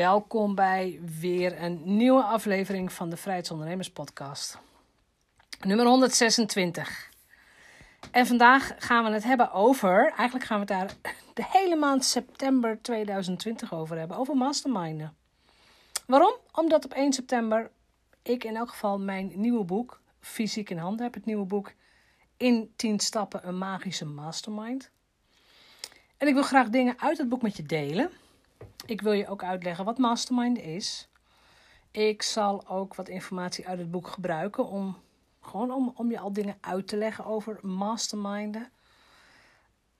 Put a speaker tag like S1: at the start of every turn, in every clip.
S1: Welkom bij weer een nieuwe aflevering van de Vrijheidsondernemers Podcast. Nummer 126. En vandaag gaan we het hebben over, eigenlijk gaan we het daar de hele maand september 2020 over hebben, over masterminden. Waarom? Omdat op 1 september ik in elk geval mijn nieuwe boek fysiek in handen heb. Het nieuwe boek In 10 stappen een magische mastermind. En ik wil graag dingen uit het boek met je delen. Ik wil je ook uitleggen wat mastermind is. Ik zal ook wat informatie uit het boek gebruiken om gewoon om, om je al dingen uit te leggen over masterminden.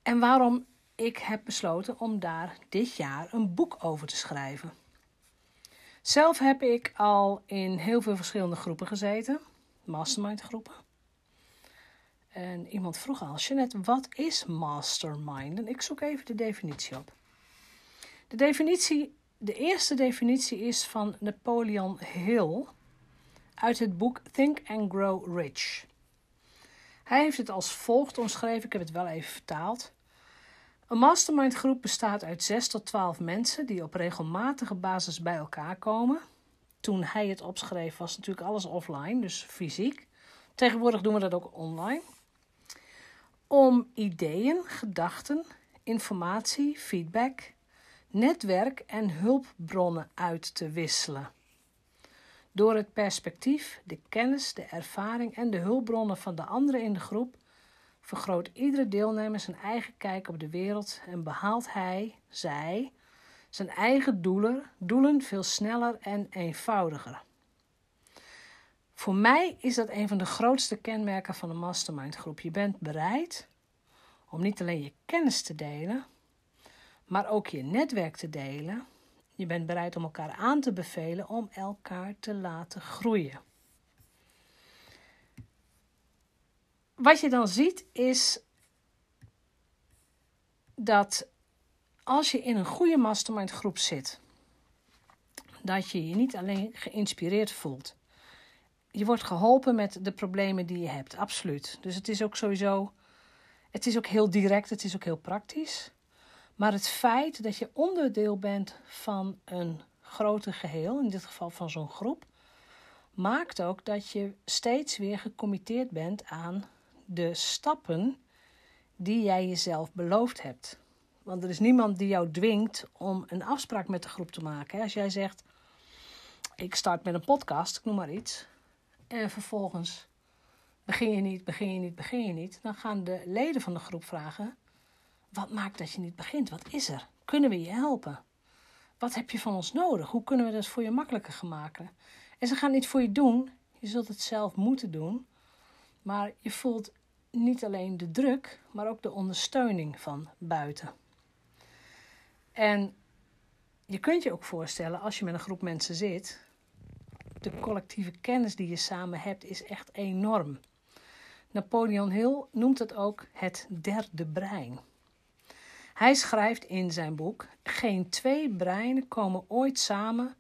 S1: En waarom ik heb besloten om daar dit jaar een boek over te schrijven. Zelf heb ik al in heel veel verschillende groepen gezeten, mastermind groepen. En iemand vroeg al, Jeanette, wat is mastermind? En ik zoek even de definitie op. De definitie, de eerste definitie is van Napoleon Hill uit het boek Think and Grow Rich. Hij heeft het als volgt omschreven, ik heb het wel even vertaald. Een mastermind groep bestaat uit 6 tot 12 mensen die op regelmatige basis bij elkaar komen. Toen hij het opschreef was natuurlijk alles offline, dus fysiek. Tegenwoordig doen we dat ook online. Om ideeën, gedachten, informatie, feedback, netwerk en hulpbronnen uit te wisselen. Door het perspectief, de kennis, de ervaring en de hulpbronnen van de anderen in de groep vergroot iedere deelnemer zijn eigen kijk op de wereld en behaalt hij, zij, zijn eigen doelen, doelen veel sneller en eenvoudiger. Voor mij is dat een van de grootste kenmerken van een mastermind groep. Je bent bereid om niet alleen je kennis te delen, maar ook je netwerk te delen. Je bent bereid om elkaar aan te bevelen om elkaar te laten groeien. Wat je dan ziet is dat als je in een goede mastermind groep zit, dat je je niet alleen geïnspireerd voelt. Je wordt geholpen met de problemen die je hebt, absoluut. Dus het is ook sowieso, het is ook heel direct, het is ook heel praktisch. Maar het feit dat je onderdeel bent van een groter geheel, in dit geval van zo'n groep, maakt ook dat je steeds weer gecommitteerd bent aan de stappen die jij jezelf beloofd hebt. Want er is niemand die jou dwingt om een afspraak met de groep te maken. Als jij zegt: Ik start met een podcast, ik noem maar iets. En vervolgens begin je niet, begin je niet, begin je niet. Dan gaan de leden van de groep vragen: wat maakt dat je niet begint? Wat is er? Kunnen we je helpen? Wat heb je van ons nodig? Hoe kunnen we dat voor je makkelijker maken? En ze gaan niet voor je doen. Je zult het zelf moeten doen. Maar je voelt niet alleen de druk, maar ook de ondersteuning van buiten. En je kunt je ook voorstellen, als je met een groep mensen zit, de collectieve kennis die je samen hebt is echt enorm. Napoleon Hill noemt het ook het derde brein. Hij schrijft in zijn boek: Geen twee breinen komen ooit samen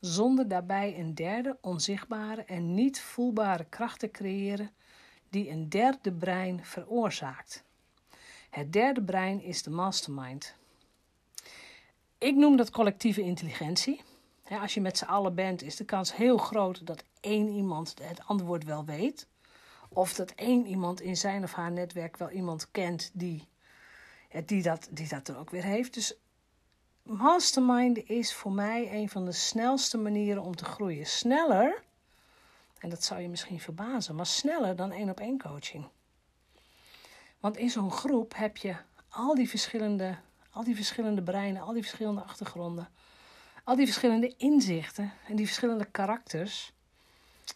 S1: zonder daarbij een derde onzichtbare en niet voelbare kracht te creëren die een derde brein veroorzaakt. Het derde brein is de mastermind. Ik noem dat collectieve intelligentie. als je met z'n allen bent, is de kans heel groot dat één iemand het antwoord wel weet. Of dat één iemand in zijn of haar netwerk wel iemand kent die die, dat, die dat er ook weer heeft. Dus mastermind is voor mij een van de snelste manieren om te groeien. Sneller, en dat zou je misschien verbazen, maar sneller dan één op één coaching. Want in zo'n groep heb je al die verschillende, al die verschillende breinen, al die verschillende achtergronden, al die verschillende inzichten en die verschillende karakters.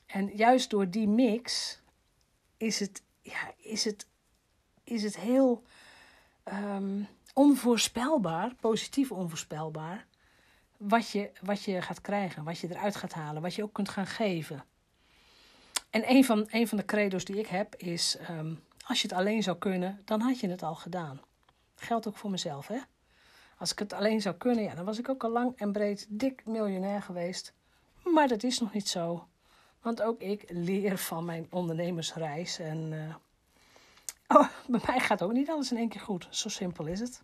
S1: En juist door die mix is het, ja, is het, is het heel um, onvoorspelbaar, positief onvoorspelbaar, wat je, wat je gaat krijgen, wat je eruit gaat halen, wat je ook kunt gaan geven. En een van, een van de credo's die ik heb is: ehm, als je het alleen zou kunnen, dan had je het al gedaan. Geldt ook voor mezelf, hè? Als ik het alleen zou kunnen, ja, dan was ik ook al lang en breed dik miljonair geweest. Maar dat is nog niet zo. Want ook ik leer van mijn ondernemersreis. En uh, oh, bij mij gaat ook niet alles in één keer goed. Zo simpel is het.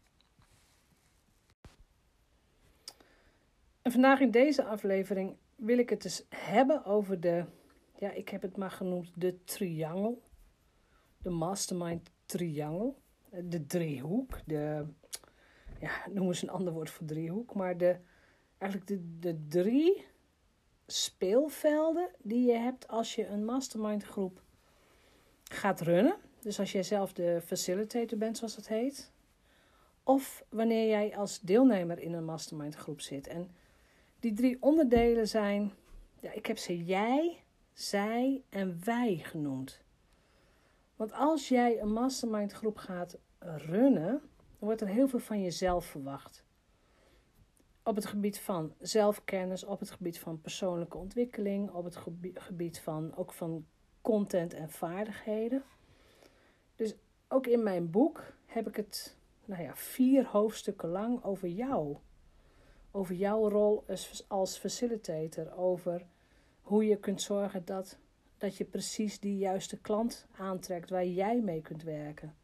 S1: En vandaag in deze aflevering wil ik het dus hebben over de, ja, ik heb het maar genoemd de triangel. De mastermind triangel. De driehoek. De, ja, noemen ze een ander woord voor driehoek. Maar de, eigenlijk de, de drie speelvelden die je hebt als je een mastermind groep gaat runnen. Dus als jij zelf de facilitator bent, zoals het heet. Of wanneer jij als deelnemer in een mastermind groep zit. En die drie onderdelen zijn, ja, ik heb ze jij, zij en wij genoemd. Want als jij een mastermind groep gaat runnen, wordt er heel veel van jezelf verwacht op het gebied van zelfkennis, op het gebied van persoonlijke ontwikkeling, op het gebied van ook van content en vaardigheden. Dus ook in mijn boek heb ik het nou ja, vier hoofdstukken lang over jou. Over jouw rol als, als facilitator. Over hoe je kunt zorgen dat, dat je precies die juiste klant aantrekt waar jij mee kunt werken.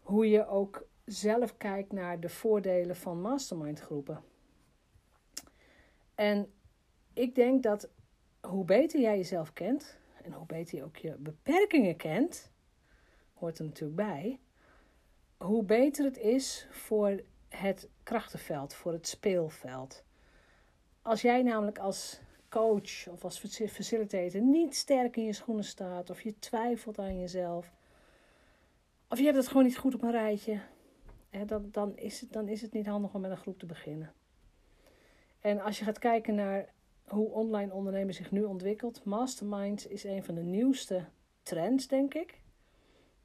S1: Hoe je ook zelf kijkt naar de voordelen van mastermind groepen. En ik denk dat hoe beter jij jezelf kent en hoe beter je ook je beperkingen kent, hoort er natuurlijk bij, hoe beter het is voor het krachtenveld, voor het speelveld. Als jij namelijk als coach of als facilitator niet sterk in je schoenen staat, of je twijfelt aan jezelf, of je hebt het gewoon niet goed op een rijtje, hè, dan, dan, is het, dan is het niet handig om met een groep te beginnen. En als je gaat kijken naar hoe online ondernemen zich nu ontwikkelt, mastermind is een van de nieuwste trends, denk ik.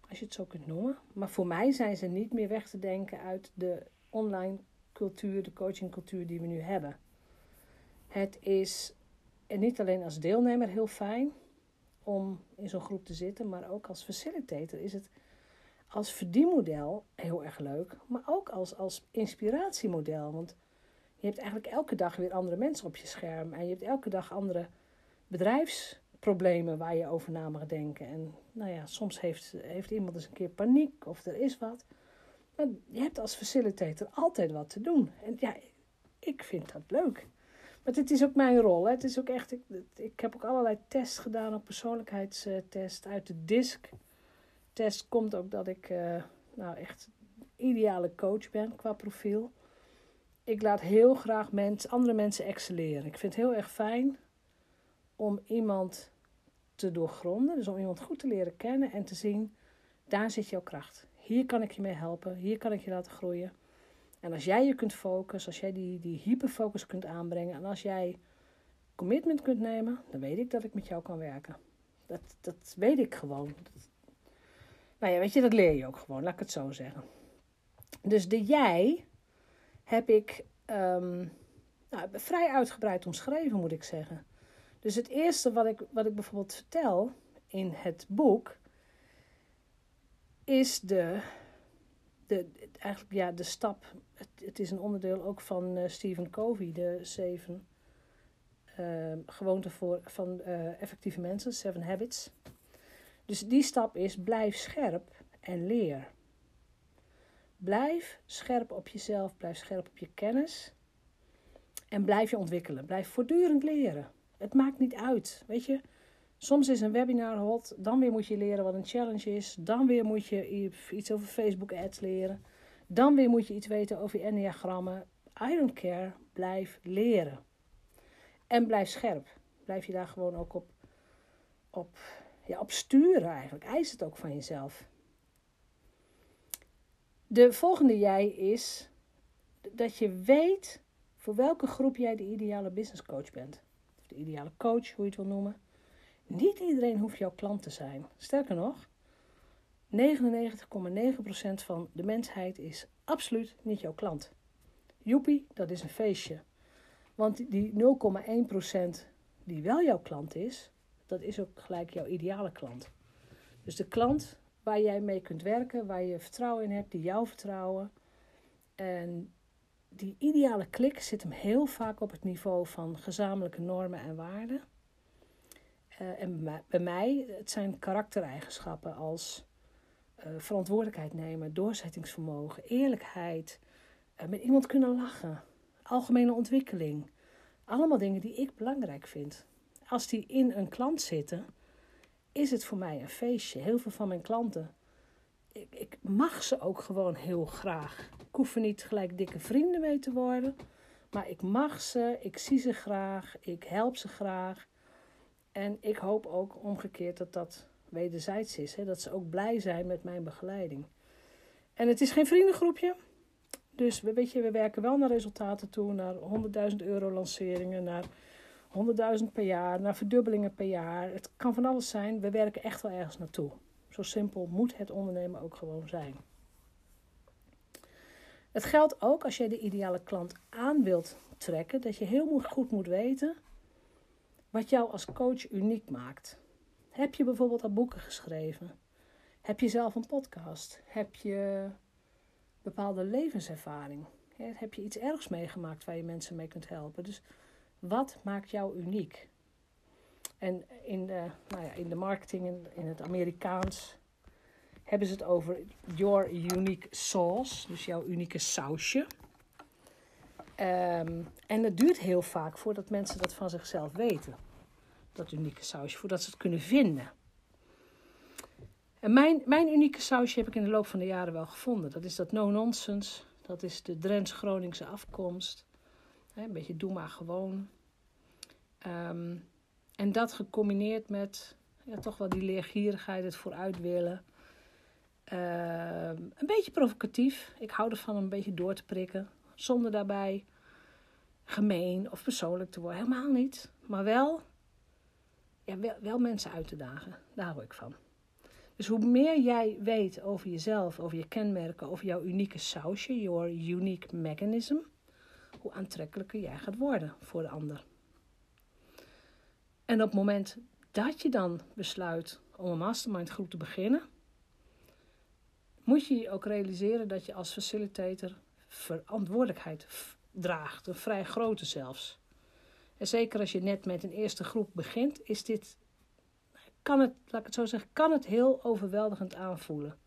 S1: Als je het zo kunt noemen. Maar voor mij zijn ze niet meer weg te denken uit de online cultuur, de coachingcultuur die we nu hebben. Het is en niet alleen als deelnemer heel fijn om in zo'n groep te zitten, maar ook als facilitator is het als verdienmodel heel erg leuk, maar ook als, als inspiratiemodel. Want je hebt eigenlijk elke dag weer andere mensen op je scherm en je hebt elke dag andere bedrijfsproblemen waar je over na mag denken. En nou ja, soms heeft, heeft iemand eens een keer paniek of er is wat. Maar je hebt als facilitator altijd wat te doen. En ja, ik vind dat leuk. Maar het is ook mijn rol. Hè. Het is ook echt, ik, ik heb ook allerlei tests gedaan op persoonlijkheidstest. Uit de DISC test komt ook dat ik uh, nou echt ideale coach ben qua profiel. Ik laat heel graag mensen, andere mensen excelleren. Ik vind het heel erg fijn om iemand te doorgronden. Dus om iemand goed te leren kennen en te zien, daar zit jouw kracht. Hier kan ik je mee helpen. Hier kan ik je laten groeien. En als jij je kunt focussen, als jij die, die hyperfocus kunt aanbrengen en als jij commitment kunt nemen, dan weet ik dat ik met jou kan werken. Dat, dat weet ik gewoon. nou ja, weet je, dat leer je ook gewoon, laat ik het zo zeggen. Dus de jij heb ik um, nou, vrij uitgebreid omschreven, moet ik zeggen. Dus het eerste wat ik, wat ik bijvoorbeeld vertel in het boek is de, de, eigenlijk, ja, de stap. Het, is een onderdeel ook van uh, Stephen Covey, de zeven uh, gewoonten voor, van uh, effectieve mensen, Seven Habits. Dus die stap is blijf scherp en leer. Blijf scherp op jezelf, blijf scherp op je kennis. En blijf je ontwikkelen. Blijf voortdurend leren. Het maakt niet uit. Weet je, soms is een webinar hot. Dan weer moet je leren wat een challenge is. Dan weer moet je iets over Facebook ads leren. Dan weer moet je iets weten over je enneagrammen. I don't care. Blijf leren. En blijf scherp. Blijf je daar gewoon ook op, op, ja, op sturen eigenlijk. Eis het ook van jezelf. De volgende jij is dat je weet voor welke groep jij de ideale business coach bent. Ideale coach, hoe je het wil noemen. Niet iedereen hoeft jouw klant te zijn. Sterker nog, 99,9% van de mensheid is absoluut niet jouw klant. Joepie, dat is een feestje. Want die 0,1% die wel jouw klant is, dat is ook gelijk jouw ideale klant. Dus de klant waar jij mee kunt werken, waar je vertrouwen in hebt, die jou vertrouwen. En die ideale klik zit hem heel vaak op het niveau van gezamenlijke normen en waarden. Uh, en bij mij, het zijn karaktereigenschappen als uh, verantwoordelijkheid nemen, doorzettingsvermogen, eerlijkheid, uh, met iemand kunnen lachen, algemene ontwikkeling. Allemaal dingen die ik belangrijk vind. Als die in een klant zitten, is het voor mij een feestje. Heel veel van mijn klanten, ik, mag ze ook gewoon heel graag. Ik hoef er niet gelijk dikke vrienden mee te worden, maar ik mag ze, ik zie ze graag, ik help ze graag. En ik hoop ook omgekeerd dat dat wederzijds is. Hè? Dat ze ook blij zijn met mijn begeleiding. En het is geen vriendengroepje. Dus weet je, we werken wel naar resultaten toe. Naar 100.000 euro lanceringen. Naar 100.000 per jaar. Naar verdubbelingen per jaar. Het kan van alles zijn. We werken echt wel ergens naartoe. Zo simpel moet het ondernemen ook gewoon zijn. Het geldt ook als jij de ideale klant aan wilt trekken. Dat je heel goed moet weten wat jou als coach uniek maakt. Heb je bijvoorbeeld al boeken geschreven? Heb je zelf een podcast? Heb je bepaalde levenservaring? Heb je iets ergs meegemaakt waar je mensen mee kunt helpen? Dus wat maakt jou uniek? En in de, nou ja, in de marketing, in, in het Amerikaans, hebben ze het over your unique sauce. Dus jouw unieke sausje. Um, en het duurt heel vaak voordat mensen dat van zichzelf weten. Dat unieke sausje, voordat ze het kunnen vinden. En mijn, mijn unieke sausje heb ik in de loop van de jaren wel gevonden. Dat is dat no-nonsense. Dat is de Drents-Groningse afkomst. een beetje doe maar gewoon. Um, en dat gecombineerd met ja, toch wel die leergierigheid, het vooruit willen. Uh, een beetje provocatief. Ik hou ervan om een beetje door te prikken. Zonder daarbij gemeen of persoonlijk te worden. Helemaal niet. Maar wel, ja, wel, wel mensen uit te dagen. Daar hou ik van. Dus hoe meer jij weet over jezelf, over je kenmerken, over jouw unieke sausje, your unique mechanism, hoe aantrekkelijker jij gaat worden voor de ander. En op het moment dat je dan besluit om een mastermind groep te beginnen, moet je je ook realiseren dat je als facilitator verantwoordelijkheid draagt, een vrij grote zelfs. En zeker als je net met een eerste groep begint, is dit, kan het, laat ik het zo zeggen, kan het heel overweldigend aanvoelen.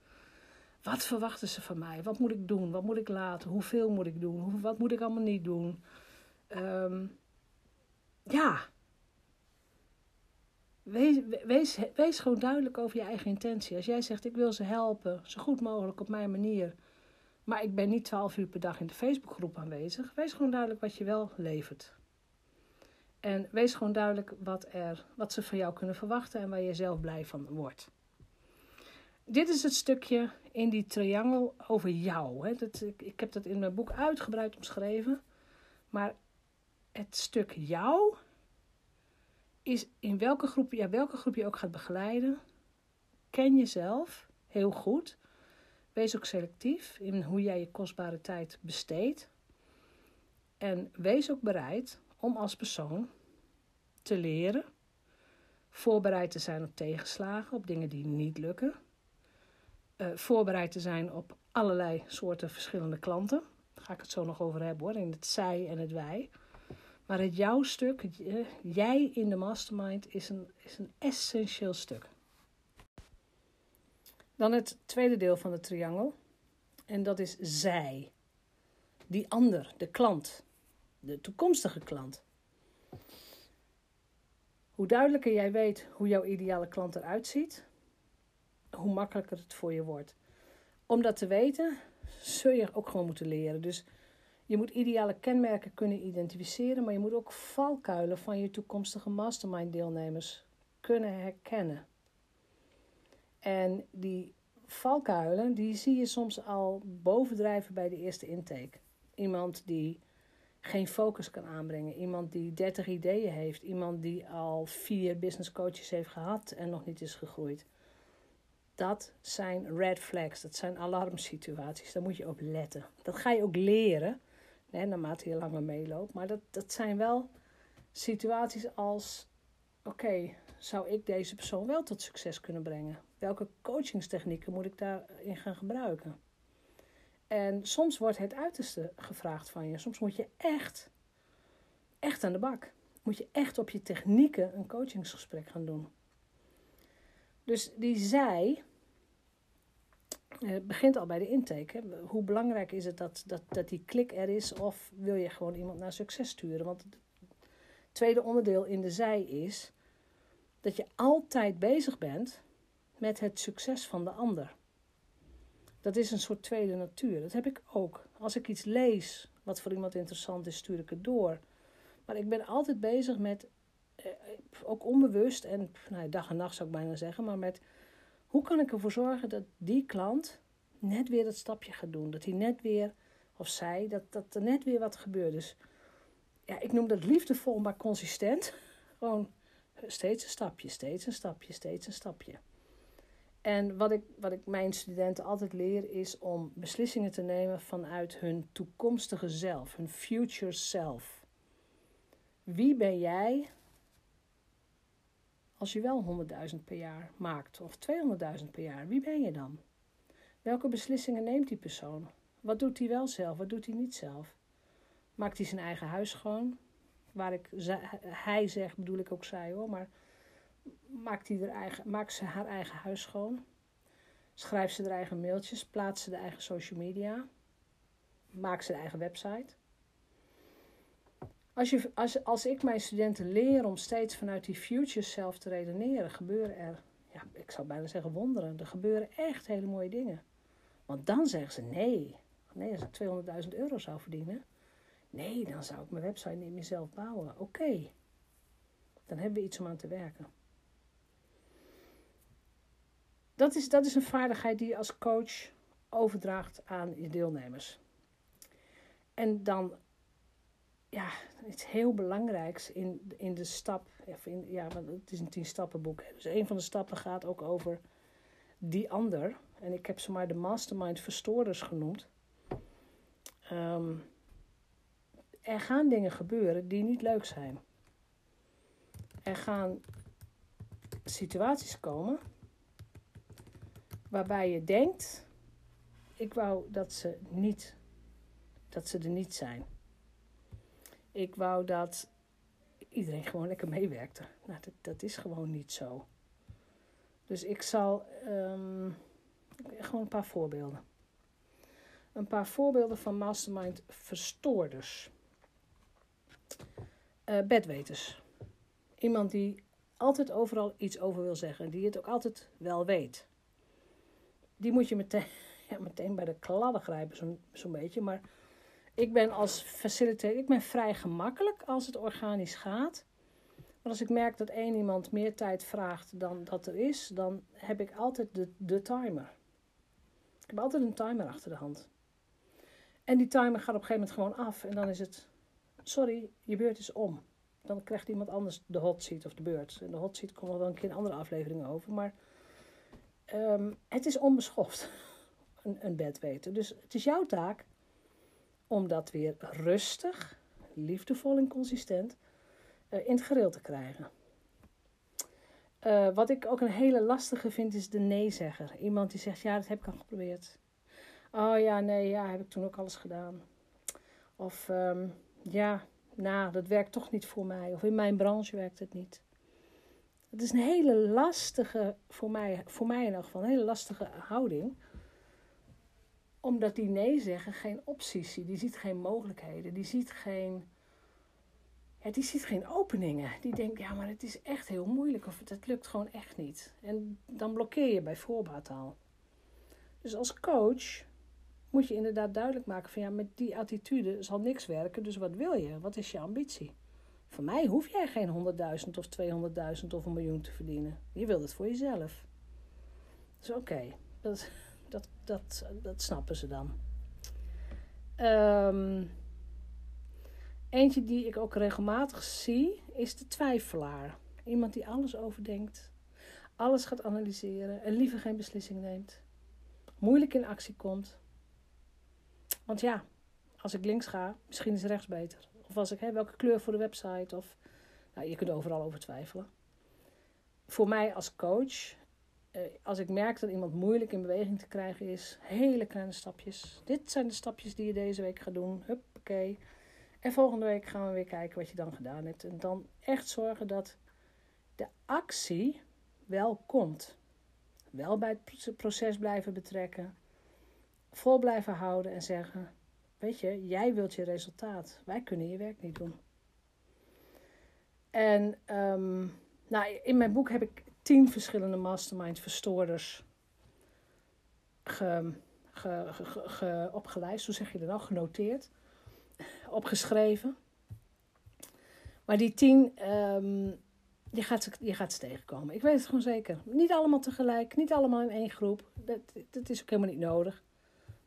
S1: Wat verwachten ze van mij? Wat moet ik doen? Wat moet ik laten? Hoeveel moet ik doen? Wat moet ik allemaal niet doen? Um, ja, Wees, wees, wees gewoon duidelijk over je eigen intentie. Als jij zegt, ik wil ze helpen, zo goed mogelijk op mijn manier. Maar ik ben niet 12 uur per dag in de Facebookgroep aanwezig. Wees gewoon duidelijk wat je wel levert. En wees gewoon duidelijk wat, er, wat ze van jou kunnen verwachten en waar je zelf blij van wordt. Dit is het stukje in die triangel over jou. Ik, ik heb dat in mijn boek uitgebreid omschreven. Maar het stuk jou is in welke groep, ja, welke groep je ook gaat begeleiden. Ken jezelf heel goed. Wees ook selectief in hoe jij je kostbare tijd besteedt. En wees ook bereid om als persoon te leren, voorbereid te zijn op tegenslagen, op dingen die niet lukken, uh, voorbereid te zijn op allerlei soorten verschillende klanten. Daar ga ik het zo nog over hebben hoor, in het zij en het wij. Maar het jouw stuk, jij in de mastermind, is een, is een essentieel stuk. Dan het tweede deel van de triangel. En dat is zij. Die ander, de klant. De toekomstige klant. Hoe duidelijker jij weet hoe jouw ideale klant eruit ziet, hoe makkelijker het voor je wordt. Om dat te weten, zul je ook gewoon moeten leren. Dus je moet ideale kenmerken kunnen identificeren, maar je moet ook valkuilen van je toekomstige mastermind deelnemers kunnen herkennen. En die valkuilen, die zie je soms al bovendrijven bij de eerste intake. Iemand die geen focus kan aanbrengen, iemand die 30 ideeën heeft, iemand die al vier business coaches heeft gehad en nog niet is gegroeid. Dat zijn red flags, dat zijn alarmsituaties. Daar moet je op letten. Dat ga je ook leren, hè, naarmate je langer meeloopt. Maar dat, dat zijn wel situaties als: oké, zou ik deze persoon wel tot succes kunnen brengen? Welke coachingstechnieken moet ik daarin gaan gebruiken? En soms wordt het uiterste gevraagd van je. Soms moet je echt, echt aan de bak. Moet je echt op je technieken een coachingsgesprek gaan doen. Dus die zij, het begint al bij de intake. Hè. Hoe belangrijk is het dat, dat, dat die klik er is of wil je gewoon iemand naar succes sturen? Want het tweede onderdeel in de zij is dat je altijd bezig bent met het succes van de ander. Dat is een soort tweede natuur. Dat heb ik ook. Als ik iets lees wat voor iemand interessant is, stuur ik het door. Maar ik ben altijd bezig met, eh, ook onbewust en nou, dag en nacht zou ik bijna zeggen, maar met hoe kan ik ervoor zorgen dat die klant net weer dat stapje gaat doen. Dat hij net weer, of zij, dat, dat er net weer wat gebeurt. Dus ja, ik noem dat liefdevol, maar consistent. Gewoon steeds een stapje, steeds een stapje, steeds een stapje. En wat ik, wat ik mijn studenten altijd leer is om beslissingen te nemen vanuit hun toekomstige zelf, hun future self. Wie ben jij als je wel 100.000 per jaar maakt of 200.000 per jaar? Wie ben je dan? Welke beslissingen neemt die persoon? Wat doet hij wel zelf, wat doet hij niet zelf? Maakt hij zijn eigen huis schoon? Waar ik hij zeg, bedoel ik ook zij hoor, maar maakt, hij haar eigen, maakt ze haar eigen huis schoon? Schrijft ze haar eigen mailtjes? Plaatst ze de eigen social media? Maakt ze de eigen website? Als, je, als, als ik mijn studenten leer om steeds vanuit die future self te redeneren, gebeuren er, ja, ik zou bijna zeggen wonderen. Er gebeuren echt hele mooie dingen. Want dan zeggen ze nee. Nee, als ik 200.000 euro zou verdienen, nee, dan zou ik mijn website niet meer zelf bouwen. Oké, dan hebben we iets om aan te werken. Dat is, dat is een vaardigheid die je als coach overdraagt aan je deelnemers. En dan ja, iets heel belangrijks in, in de stap. In, ja, want het is een tien stappenboek. Dus een van de stappen gaat ook over die ander. En ik heb ze maar de mastermind verstoorders genoemd. Ehm, er gaan dingen gebeuren die niet leuk zijn. Er gaan situaties komen waarbij je denkt: ik wou dat ze niet, dat ze er niet zijn. Ik wou dat iedereen gewoon lekker meewerkte. Nou, dat, dat is gewoon niet zo. Dus ik zal um, gewoon een paar voorbeelden. Een paar voorbeelden van mastermind verstoorders. Uh, bedweters. Iemand die altijd overal iets over wil zeggen. Die het ook altijd wel weet. Die moet je meteen, meteen bij de kladden grijpen, zo'n zo'n beetje. Maar ik ben als facilitator, ik ben vrij gemakkelijk als het organisch gaat. Maar als ik merk dat één iemand meer tijd vraagt dan dat er is, dan heb ik altijd de, de timer. Ik heb altijd een timer achter de hand. En die timer gaat op een gegeven moment gewoon af. En dan is het, sorry, je beurt is om. Dan krijgt iemand anders de hot seat of de beurt. En de hot seat komt er wel een keer in andere afleveringen over. Maar um, het is onbeschoft, een, een bedweter. Dus het is jouw taak om dat weer rustig, liefdevol en consistent uh, in het gereel te krijgen. Uh, wat ik ook een hele lastige vind, is de nee-zegger. Iemand die zegt, ja, dat heb ik al geprobeerd. Oh ja, nee, ja, heb ik toen ook alles gedaan. Of um, ja, nou, dat werkt toch niet voor mij. Of in mijn branche werkt het niet. Het is een hele lastige, voor mij, voor mij in elk geval, een hele lastige houding omdat die nee zeggen geen opties ziet. Die ziet geen mogelijkheden. Die ziet geen, ja, die ziet geen openingen. Die denkt, ja, maar het is echt heel moeilijk. Of het lukt gewoon echt niet. En dan blokkeer je bij voorbaat al. Dus als coach moet je inderdaad duidelijk maken van ja, met die attitude zal niks werken. Dus wat wil je? Wat is je ambitie? Voor mij hoef jij geen 100.000 of 200.000 of een miljoen te verdienen. Je wilt het voor jezelf. Dus oké, dat, dat, dat snappen ze dan. Um, eentje die ik ook regelmatig zie, is de twijfelaar. Iemand die alles overdenkt. alles gaat analyseren en liever geen beslissing neemt. Moeilijk in actie komt. Want ja, als ik links ga, misschien is rechts beter. Of als ik, welke kleur voor de website? Of, nou, je kunt overal over twijfelen. Voor mij als coach, als ik merk dat iemand moeilijk in beweging te krijgen is, hele kleine stapjes. Dit zijn de stapjes die je deze week gaat doen. Huppakee. En volgende week gaan we weer kijken wat je dan gedaan hebt. En dan echt zorgen dat de actie wel komt. Wel bij het proces blijven betrekken. Vol blijven houden en zeggen: Weet je, jij wilt je resultaat. Wij kunnen je werk niet doen. En um, nou, in mijn boek heb ik tien verschillende mastermind verstoorders ge, ge, ge, opgelijst. Hoe zeg je dat nou? Genoteerd. Opgeschreven. Maar die tien, je, gaat ze, je gaat ze tegenkomen. Ik weet het gewoon zeker. Niet allemaal tegelijk, niet allemaal in één groep. Dat, dat is ook helemaal niet nodig.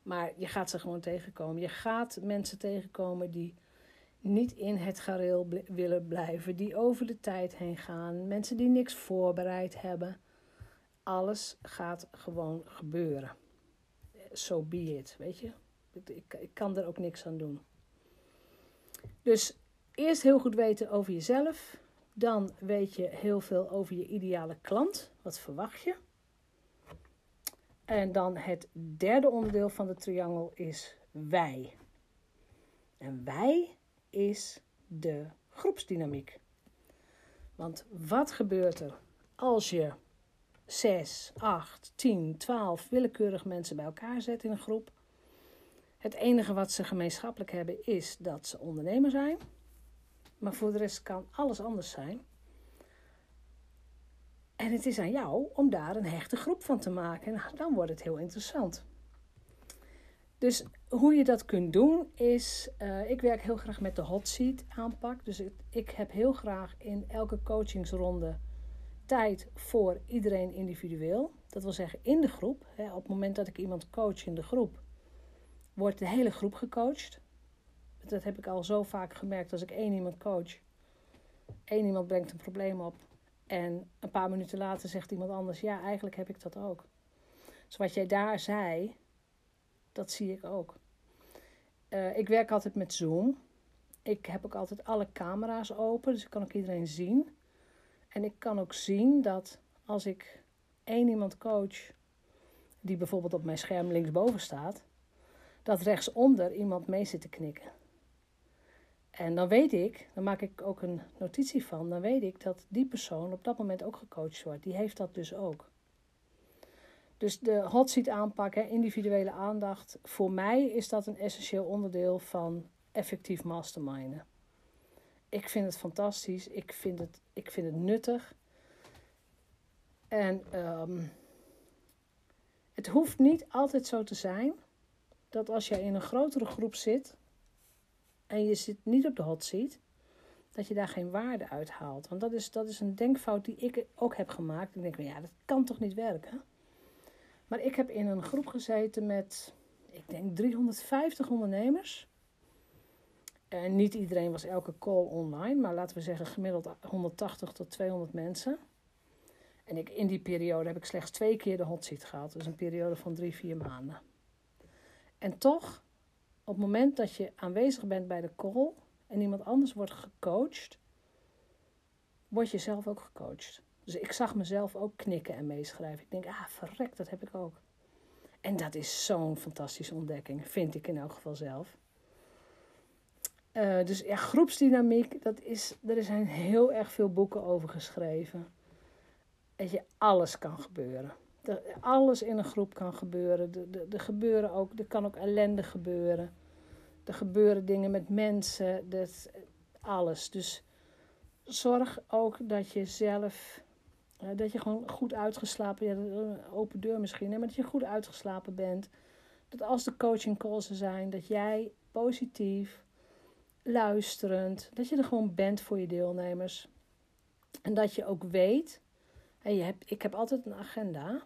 S1: Maar je gaat ze gewoon tegenkomen. Je gaat mensen tegenkomen die niet in het gareel willen blijven, die over de tijd heen gaan, mensen die niks voorbereid hebben. Alles gaat gewoon gebeuren. So be it, weet je. Ik, ik kan er ook niks aan doen. Dus eerst heel goed weten over jezelf. Dan weet je heel veel over je ideale klant. Wat verwacht je? En dan het derde onderdeel van de triangel is wij. En wij is de groepsdynamiek. Want wat gebeurt er als je 6, 8, 10, 12 willekeurig mensen bij elkaar zet in een groep? Het enige wat ze gemeenschappelijk hebben is dat ze ondernemer zijn. Maar voor de rest kan alles anders zijn. En het is aan jou om daar een hechte groep van te maken. En dan wordt het heel interessant. Dus hoe je dat kunt doen is, uh, ik werk heel graag met de hot seat aanpak. Dus ik, ik heb heel graag in elke coachingsronde tijd voor iedereen individueel. Dat wil zeggen in de groep. Hè, op het moment dat ik iemand coach in de groep, wordt de hele groep gecoacht. Dat heb ik al zo vaak gemerkt als ik één iemand coach. Eén iemand brengt een probleem op. En een paar minuten later zegt iemand anders: Ja, eigenlijk heb ik dat ook. Dus wat jij daar zei, dat zie ik ook. Uh, ik werk altijd met Zoom. Ik heb ook altijd alle camera's open, dus ik kan ook iedereen zien. En ik kan ook zien dat als ik één iemand coach, die bijvoorbeeld op mijn scherm linksboven staat, dat rechtsonder iemand mee zit te knikken. En dan weet ik, dan maak ik ook een notitie van, dan weet ik dat die persoon op dat moment ook gecoacht wordt. Die heeft dat dus ook. Dus de hot seat aanpak, individuele aandacht, voor mij is dat een essentieel onderdeel van effectief masterminden. Ik vind het fantastisch, ik vind het, ik vind het nuttig. En um, het hoeft niet altijd zo te zijn dat als jij in een grotere groep zit en je zit niet op de hot seat, dat je daar geen waarde uit haalt. Want dat is, dat is een denkfout die ik ook heb gemaakt. Ik denk, ja, dat kan toch niet werken? Maar ik heb in een groep gezeten met, ik denk 350 ondernemers. En niet iedereen was elke call online, maar laten we zeggen gemiddeld 180 tot 200 mensen. En ik, in die periode heb ik slechts twee keer de hot seat gehad. Dus een periode van drie, vier maanden. En toch, op het moment dat je aanwezig bent bij de call en iemand anders wordt gecoacht, word je zelf ook gecoacht. Dus ik zag mezelf ook knikken en meeschrijven. Ik denk, ah, verrek, dat heb ik ook. En dat is zo'n fantastische ontdekking, vind ik in elk geval zelf. Uh, dus ja, groepsdynamiek, dat is, er zijn heel erg veel boeken over geschreven. Dat je, alles kan gebeuren. alles in een groep kan gebeuren. Er, gebeuren ook, er kan ook ellende gebeuren. Er gebeuren dingen met mensen, dat, alles. Dus zorg ook dat je zelf dat je gewoon goed uitgeslapen, ja, een open deur misschien, maar dat je goed uitgeslapen bent. Dat als de coaching calls er zijn, dat jij positief, luisterend, dat je er gewoon bent voor je deelnemers. En dat je ook weet, en je hebt, ik heb altijd een agenda,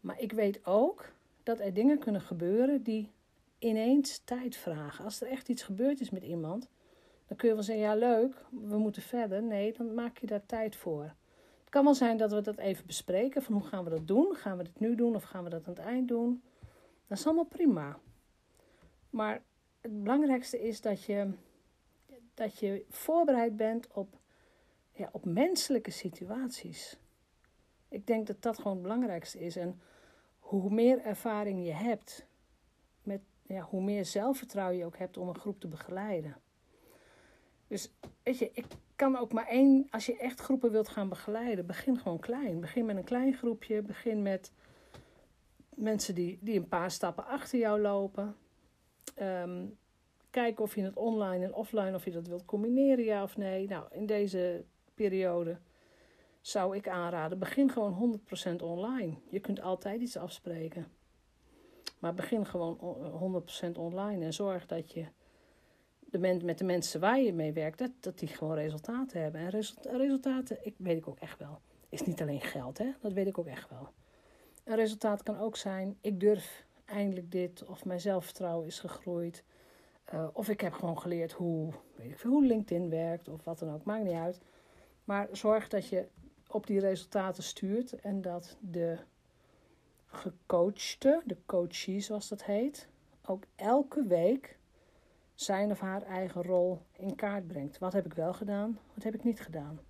S1: maar ik weet ook dat er dingen kunnen gebeuren die ineens tijd vragen. Als er echt iets gebeurd is met iemand, dan kun je wel zeggen, ja leuk, we moeten verder. Nee, dan maak je daar tijd voor kan wel zijn dat we dat even bespreken. Van hoe gaan we dat doen? Gaan we dit nu doen of gaan we dat aan het eind doen? Dat is allemaal prima. Maar het belangrijkste is dat je, dat je voorbereid bent op, ja, op menselijke situaties. Ik denk dat dat gewoon het belangrijkste is. En hoe meer ervaring je hebt, met, ja, hoe meer zelfvertrouwen je ook hebt om een groep te begeleiden. Dus weet je, ik kan ook maar één, als je echt groepen wilt gaan begeleiden, begin gewoon klein. Begin met een klein groepje, begin met mensen die, die een paar stappen achter jou lopen. Um, kijken of je het online en offline, of je dat wilt combineren, ja of nee. Nou, in deze periode zou ik aanraden, begin gewoon 100% online. Je kunt altijd iets afspreken. Maar begin gewoon 100% online en zorg dat je met de mensen waar je mee werkt, dat, dat die gewoon resultaten hebben. En resultaten, ik, weet ik ook echt wel, is niet alleen geld, hè? dat weet ik ook echt wel. Een resultaat kan ook zijn, ik durf eindelijk dit, of mijn zelfvertrouwen is gegroeid. Uh, of ik heb gewoon geleerd hoe, weet hoe LinkedIn werkt, of wat dan ook, maakt niet uit. Maar zorg dat je op die resultaten stuurt en dat de gecoachte, de coachie zoals dat heet, ook elke week zijn of haar eigen rol in kaart brengt. Wat heb ik wel gedaan, wat heb ik niet gedaan.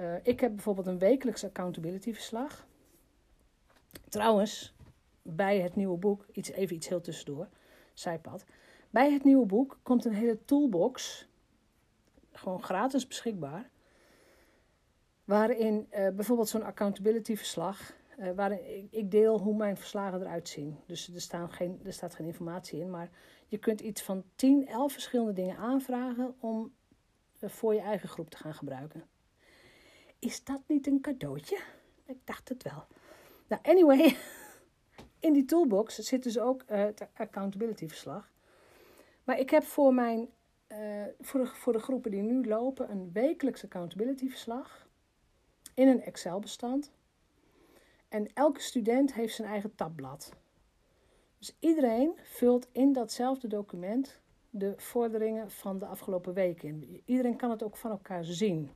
S1: Uh, ik heb bijvoorbeeld een wekelijks accountability verslag. Trouwens, bij het nieuwe boek, iets, even iets heel tussendoor, zijpad. Bij het nieuwe boek komt een hele toolbox, gewoon gratis beschikbaar, waarin uh, bijvoorbeeld zo'n accountability verslag, uh, waarin ik, deel hoe mijn verslagen eruit zien. Dus er, staan geen, er staat geen informatie in, maar je kunt iets van 10, 11 verschillende dingen aanvragen om uh, voor je eigen groep te gaan gebruiken. Is dat niet een cadeautje? Ik dacht het wel. Nou, anyway, in die toolbox zit dus ook uh, het accountability verslag. Maar ik heb voor, mijn, voor, de, voor de groepen die nu lopen een wekelijks accountability verslag in een Excel bestand. En elke student heeft zijn eigen tabblad. Dus iedereen vult in datzelfde document de vorderingen van de afgelopen weken in. Iedereen kan het ook van elkaar zien.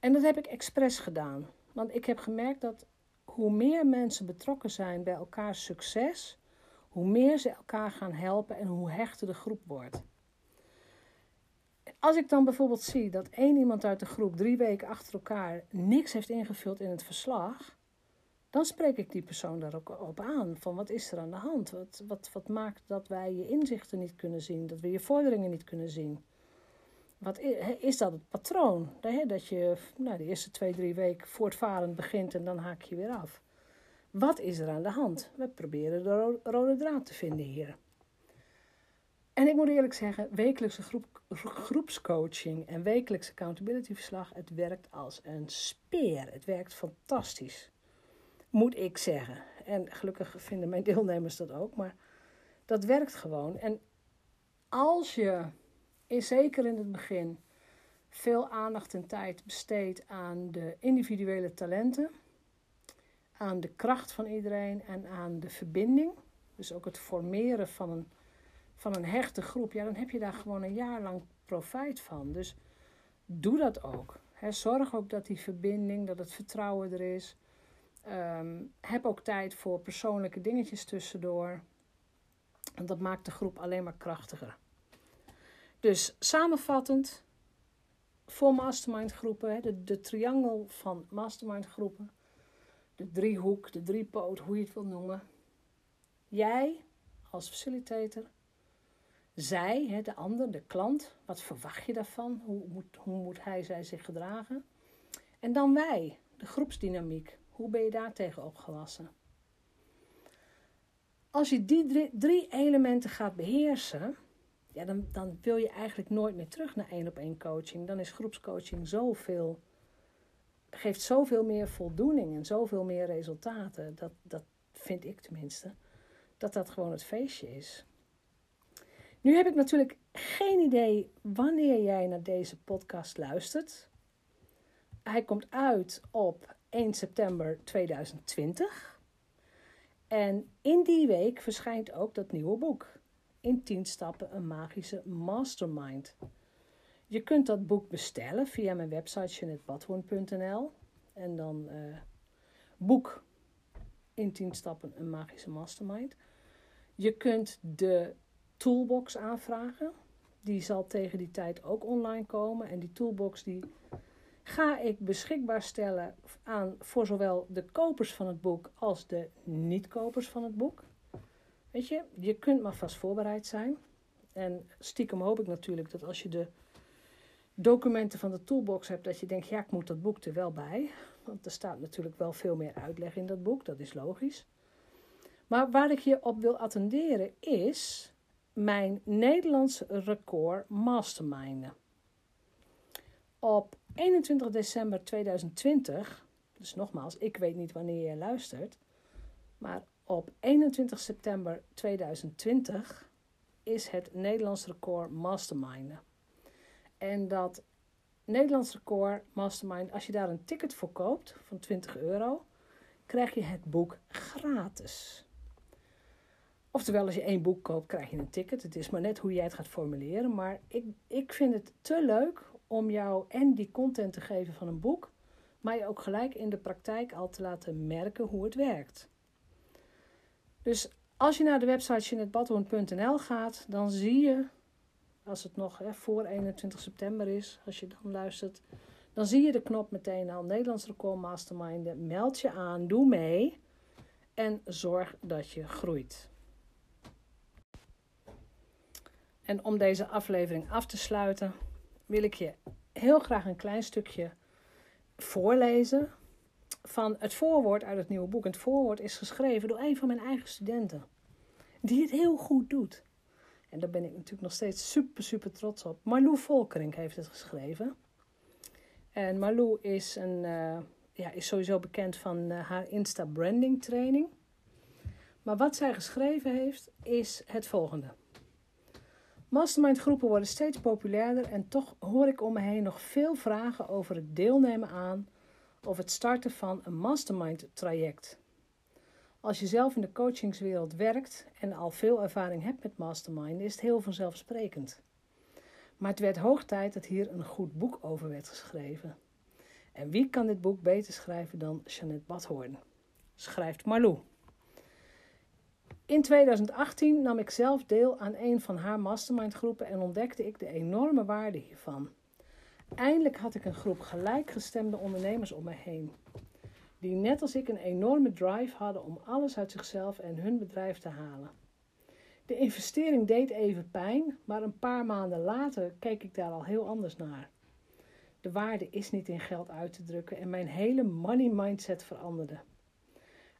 S1: En dat heb ik expres gedaan. Want ik heb gemerkt dat hoe meer mensen betrokken zijn bij elkaars succes, hoe meer ze elkaar gaan helpen en hoe hechter de groep wordt. Als ik dan bijvoorbeeld zie dat één iemand uit de groep drie weken achter elkaar niks heeft ingevuld in het verslag, dan spreek ik die persoon daar ook op aan. Van wat is er aan de hand? Wat, wat, wat maakt dat wij je inzichten niet kunnen zien, dat we je vorderingen niet kunnen zien? Wat is, is dat het patroon? Dat je nou, de eerste twee, drie weken voortvarend begint en dan haak je weer af. Wat is er aan de hand? We proberen de rode draad te vinden hier. En ik moet eerlijk zeggen, wekelijkse groep, groepscoaching en wekelijkse accountability verslag, het werkt als een speer. Het werkt fantastisch, moet ik zeggen. En gelukkig vinden mijn deelnemers dat ook, maar dat werkt gewoon. En als je, zeker in het begin, veel aandacht en tijd besteedt aan de individuele talenten, aan de kracht van iedereen en aan de verbinding, dus ook het formeren van een van een hechte groep, ja, dan heb je daar gewoon een jaar lang profijt van. Dus doe dat ook. zorg ook dat die verbinding, dat het vertrouwen er is. Ehm, heb ook tijd voor persoonlijke dingetjes tussendoor. En dat maakt de groep alleen maar krachtiger. Dus samenvattend, voor mastermind groepen, de, de triangel van mastermind groepen, de driehoek, de driepoot, hoe je het wil noemen. Jij als facilitator, zij, de ander, de klant, wat verwacht je daarvan? Hoe moet, hoe moet hij, zij zich gedragen? En dan wij, de groepsdynamiek. Hoe ben je daar tegen opgewassen? Als je die drie, drie elementen gaat beheersen, ja, dan, dan wil je eigenlijk nooit meer terug naar één op één coaching. Dan is groepscoaching zoveel, geeft zoveel meer voldoening en zoveel meer resultaten. Dat, dat vind ik tenminste. Dat dat gewoon het feestje is. Nu heb ik natuurlijk geen idee wanneer jij naar deze podcast luistert. Hij komt uit op 1 september 2020. En in die week verschijnt ook dat nieuwe boek. In 10 stappen een magische mastermind. Je kunt dat boek bestellen via mijn website en dan uh, boek in 10 stappen een magische mastermind. Je kunt de toolbox aanvragen. Die zal tegen die tijd ook online komen. En die toolbox die ga ik beschikbaar stellen aan voor zowel de kopers van het boek als de niet-kopers van het boek. Weet je, je kunt maar vast voorbereid zijn. En stiekem hoop ik natuurlijk dat als je de documenten van de toolbox hebt, dat je denkt, ja, ik moet dat boek er wel bij. Want er staat natuurlijk wel veel meer uitleg in dat boek, dat is logisch. Maar waar ik je op wil attenderen is mijn Nederlands record masterminden. Op 21 december 2020, dus nogmaals, ik weet niet wanneer je luistert, maar op 21 september 2020 is het Nederlands record masterminden. En dat Nederlands record mastermind, als je daar een ticket voor koopt van 20 euro, krijg je het boek gratis. Oftewel, als je één boek koopt, krijg je een ticket. Het is maar net hoe jij het gaat formuleren. Maar ik, ik vind het te leuk om jou en die content te geven van een boek, maar je ook gelijk in de praktijk al te laten merken hoe het werkt. Dus als je naar de website jeanettebadhoorn.nl gaat, dan zie je, als het nog hè, voor 21 september is, als je dan luistert, dan zie je de knop meteen al Nederlands Record Mastermind. Meld je aan, doe mee en zorg dat je groeit. En om deze aflevering af te sluiten, wil ik je heel graag een klein stukje voorlezen van het voorwoord uit het nieuwe boek. het voorwoord is geschreven door een van mijn eigen studenten, die het heel goed doet. En daar ben ik natuurlijk nog steeds super, super trots op. Marlou Volkering heeft het geschreven. En Marlou is, een, uh, ja, is sowieso bekend van uh, haar Insta branding training. Maar wat zij geschreven heeft, is het volgende. Mastermind groepen worden steeds populairder en toch hoor ik om me heen nog veel vragen over het deelnemen aan of het starten van een mastermind traject. Als je zelf in de coachingswereld werkt en al veel ervaring hebt met mastermind, is het heel vanzelfsprekend. Maar het werd hoog tijd dat hier een goed boek over werd geschreven. En wie kan dit boek beter schrijven dan Jeannette Badhoorn? Schrijft Marlou. In 2018 nam ik zelf deel aan een van haar mastermind groepen en ontdekte ik de enorme waarde hiervan. Eindelijk had ik een groep gelijkgestemde ondernemers om me heen, die net als ik een enorme drive hadden om alles uit zichzelf en hun bedrijf te halen. De investering deed even pijn, maar een paar maanden later keek ik daar al heel anders naar. De waarde is niet in geld uit te drukken en mijn hele money mindset veranderde.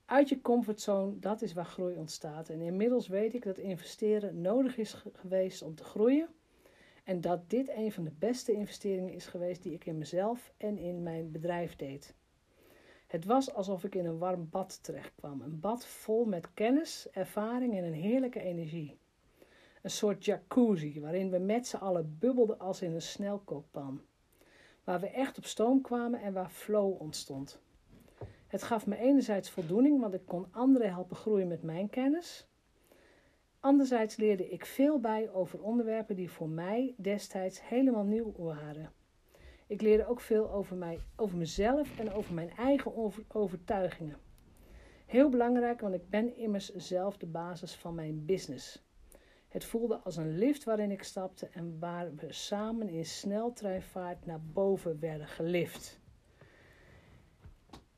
S1: Uit je comfortzone, dat is waar groei ontstaat. En inmiddels weet ik dat investeren nodig is geweest om te groeien. En dat dit een van de beste investeringen is geweest die ik in mezelf en in mijn bedrijf deed. Het was alsof ik in een warm bad terechtkwam. Een bad vol met kennis, ervaring en een heerlijke energie. Een soort jacuzzi waarin we met z'n allen bubbelden als in een snelkookpan. Waar we echt op stoom kwamen en waar flow ontstond. Het gaf me enerzijds voldoening, want ik kon anderen helpen groeien met mijn kennis. Anderzijds leerde ik veel bij over onderwerpen die voor mij destijds helemaal nieuw waren. Ik leerde ook veel over, mij, over mezelf en over mijn eigen overtuigingen. Heel belangrijk, want ik ben immers zelf de basis van mijn business. Het voelde als een lift waarin ik stapte en waar we samen in sneltreinvaart naar boven werden gelift.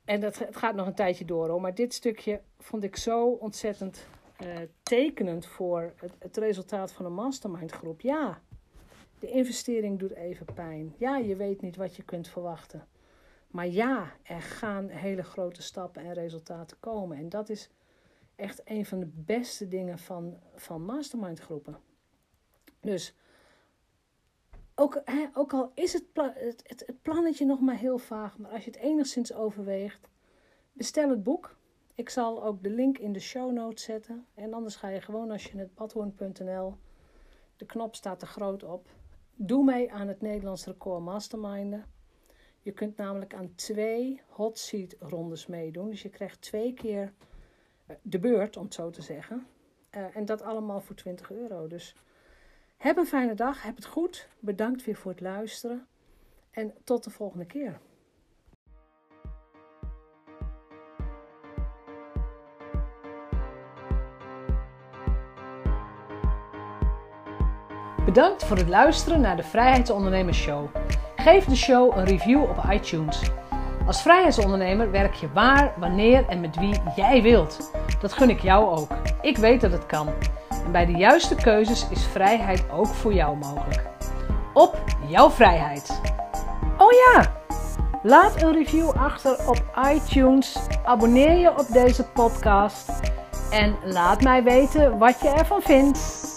S1: En dat, het gaat nog een tijdje door hoor. Maar dit stukje vond ik zo ontzettend uh, tekenend voor het, het, resultaat van een mastermind groep. Ja, de investering doet even pijn. Ja, je weet niet wat je kunt verwachten. Maar ja, er gaan hele grote stappen en resultaten komen. En dat is echt een van de beste dingen van, van mastermind groepen. Dus ook, hè, ook al is het, het, het, plannetje nog maar heel vaag, maar als je het enigszins overweegt, bestel het boek. Ik zal ook de link in de show notes zetten. En anders ga je gewoon als je het badhoorn.nl, de knop staat er groot op. Doe mee aan het Nederlands record masterminden. Je kunt namelijk aan twee hot seat rondes meedoen. Dus je krijgt twee keer eh, de beurt, om het zo te zeggen. Uh, en dat allemaal voor 20 euro. Dus Heb een fijne dag, heb het goed. Bedankt weer voor het luisteren. En tot de volgende keer. Bedankt voor het luisteren naar de Vrijheidsondernemers Show. Geef de show een review op iTunes. Als vrijheidsondernemer werk je waar, wanneer en met wie jij wilt. Dat gun ik jou ook. Ik weet dat het kan. Bij de juiste keuzes is vrijheid ook voor jou mogelijk. Op jouw vrijheid. Oh ja, laat een review achter op iTunes. Abonneer je op deze podcast. En laat mij weten wat je ervan vindt.